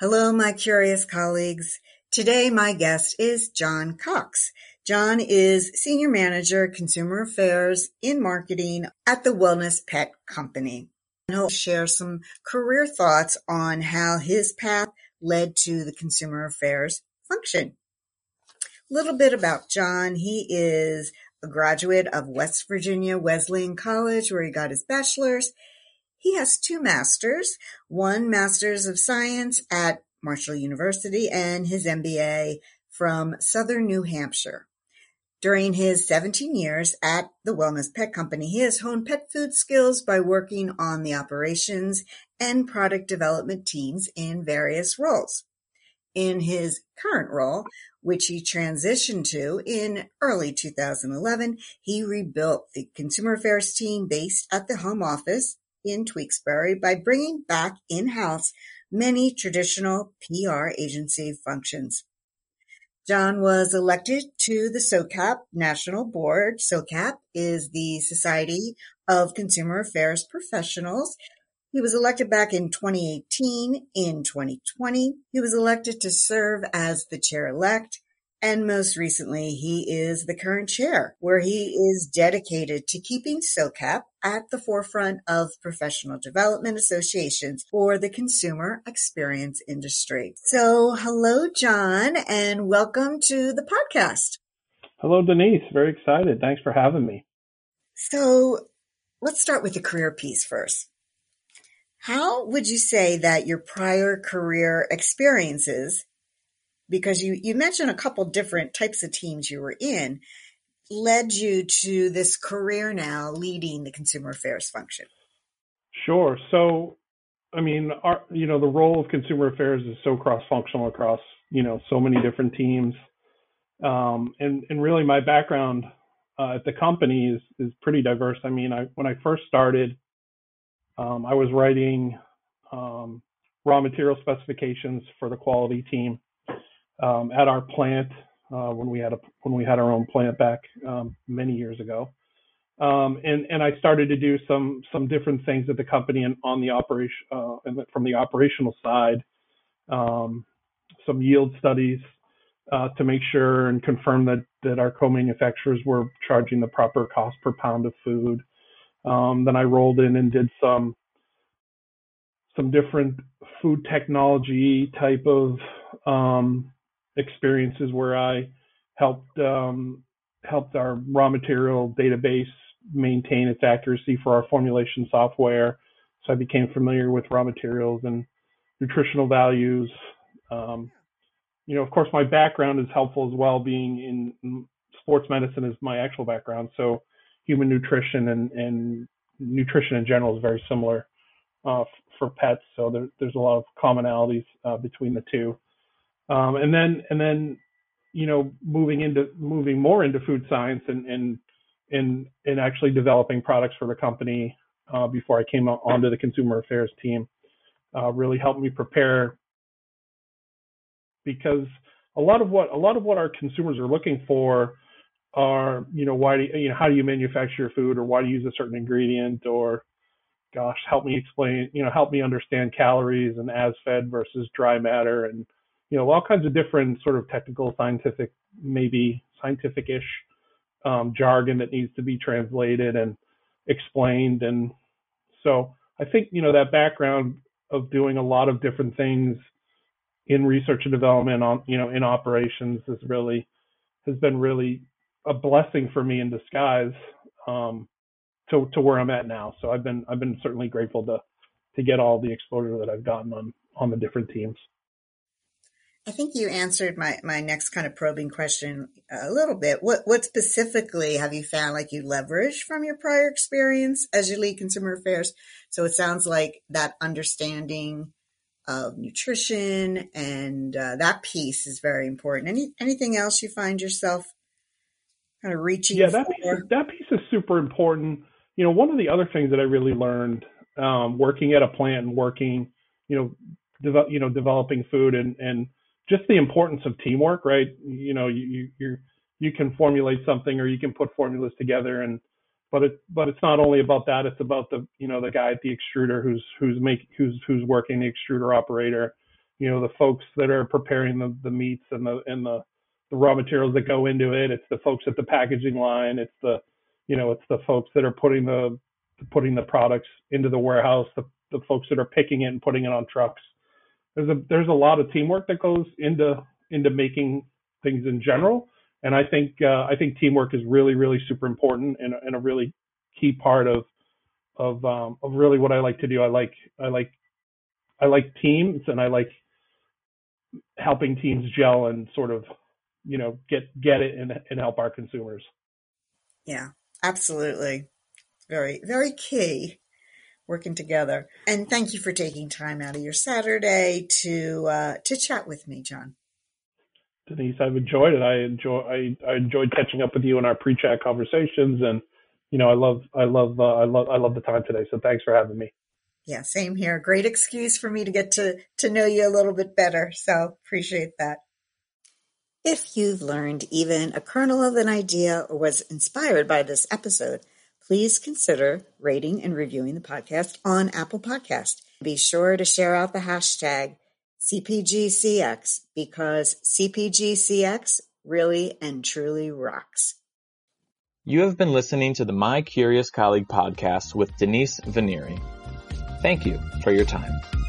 Hello, my curious colleagues. Today, my guest is John Cox. John is Senior Manager, Consumer Affairs in Marketing at the Wellness Pet Company. And he'll share some career thoughts on how his path led to the consumer affairs function. A little bit about John. He is a graduate of West Virginia Wesleyan College, where he got his bachelor's. He has two masters, one master's of science at Marshall University and his MBA from Southern New Hampshire. During his 17 years at the Wellness Pet Company, he has honed pet food skills by working on the operations and product development teams in various roles. In his current role, which he transitioned to in early 2011, he rebuilt the consumer affairs team based at the home office in Tewksbury by bringing back in-house many traditional PR agency functions. John was elected to the SOCAP National Board. SOCAP is the Society of Consumer Affairs Professionals. He was elected back in 2018. In 2020, he was elected to serve as the chair-elect and most recently, he is the current chair, where he is dedicated to keeping SOCAP at the forefront of professional development associations for the consumer experience industry. So, hello, John, and welcome to the podcast. Hello, Denise. Very excited. Thanks for having me. So, let's start with the career piece first. How would you say that your prior career experiences because you, you mentioned a couple different types of teams you were in led you to this career now leading the consumer affairs function? Sure. So, I mean, our, you know, the role of consumer affairs is so cross-functional across, you know, so many different teams. Um, and, and really my background uh, at the company is, is pretty diverse. I mean, I, when I first started, um, I was writing um, raw material specifications for the quality team um, at our plant uh, when we had a when we had our own plant back um, many years ago. Um, and and I started to do some some different things at the company and on the operation uh, and from the operational side, um, some yield studies uh, to make sure and confirm that that our co-manufacturers were charging the proper cost per pound of food. Um, then I rolled in and did some some different food technology type of um, experiences where I helped um, helped our raw material database maintain its accuracy for our formulation software. So I became familiar with raw materials and nutritional values. Um, you know, of course, my background is helpful as well, being in sports medicine is my actual background. So human nutrition and, and nutrition in general is very similar uh, for pets. So there, there's a lot of commonalities uh, between the two. Um, and then and then you know moving into moving more into food science and and and, and actually developing products for the company uh, before I came onto the consumer affairs team uh, really helped me prepare because a lot of what a lot of what our consumers are looking for are you know why do you, you know how do you manufacture your food or why do you use a certain ingredient or gosh help me explain you know help me understand calories and as fed versus dry matter and you know, all kinds of different sort of technical, scientific, maybe scientific-ish um, jargon that needs to be translated and explained. And so I think, you know, that background of doing a lot of different things in research and development on, you know, in operations is really, has been really a blessing for me in disguise um, to, to where I'm at now. So I've been, I've been certainly grateful to, to get all the exposure that I've gotten on, on the different teams. I think you answered my, my next kind of probing question a little bit. What what specifically have you found like you leverage from your prior experience as you lead consumer affairs? So it sounds like that understanding of nutrition and uh, that piece is very important. Any anything else you find yourself kind of reaching? Yeah, that piece, is, that piece is super important. You know, one of the other things that I really learned um, working at a plant and working, you know, develop, you know, developing food and and just the importance of teamwork, right? You know, you you you can formulate something or you can put formulas together and but it but it's not only about that it's about the you know the guy at the extruder who's who's make who's who's working the extruder operator. You know the folks that are preparing the the meats and the and the the raw materials that go into it. It's the folks at the packaging line. It's the you know it's the folks that are putting the putting the products into the warehouse the the folks that are picking it and putting it on trucks there's a there's a lot of teamwork that goes into into making things in general and I think uh, I think teamwork is really really super important and, and a really key part of of um, of really what I like to do. I like I like I like teams and I like helping teams gel and sort of you know get get it and, and help our consumers. Yeah, absolutely. Very very key working together. And thank you for taking time out of your Saturday to uh, to chat with me, John. Denise, I've enjoyed it. I enjoy I, I enjoyed catching up with you in our pre-chat conversations, and you know I love I love uh, I love I love the time today. So thanks for having me. Yeah, same here. Great excuse for me to get to to know you a little bit better. So appreciate that. If you've learned even a kernel of an idea or was inspired by this episode, please consider rating and reviewing the podcast on Apple Podcast. Be sure to share out the hashtag CPGCX because CPGCX really and truly rocks. You have been listening to the My Curious Colleague podcast with Denise Vanieri. Thank you for your time.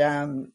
Um,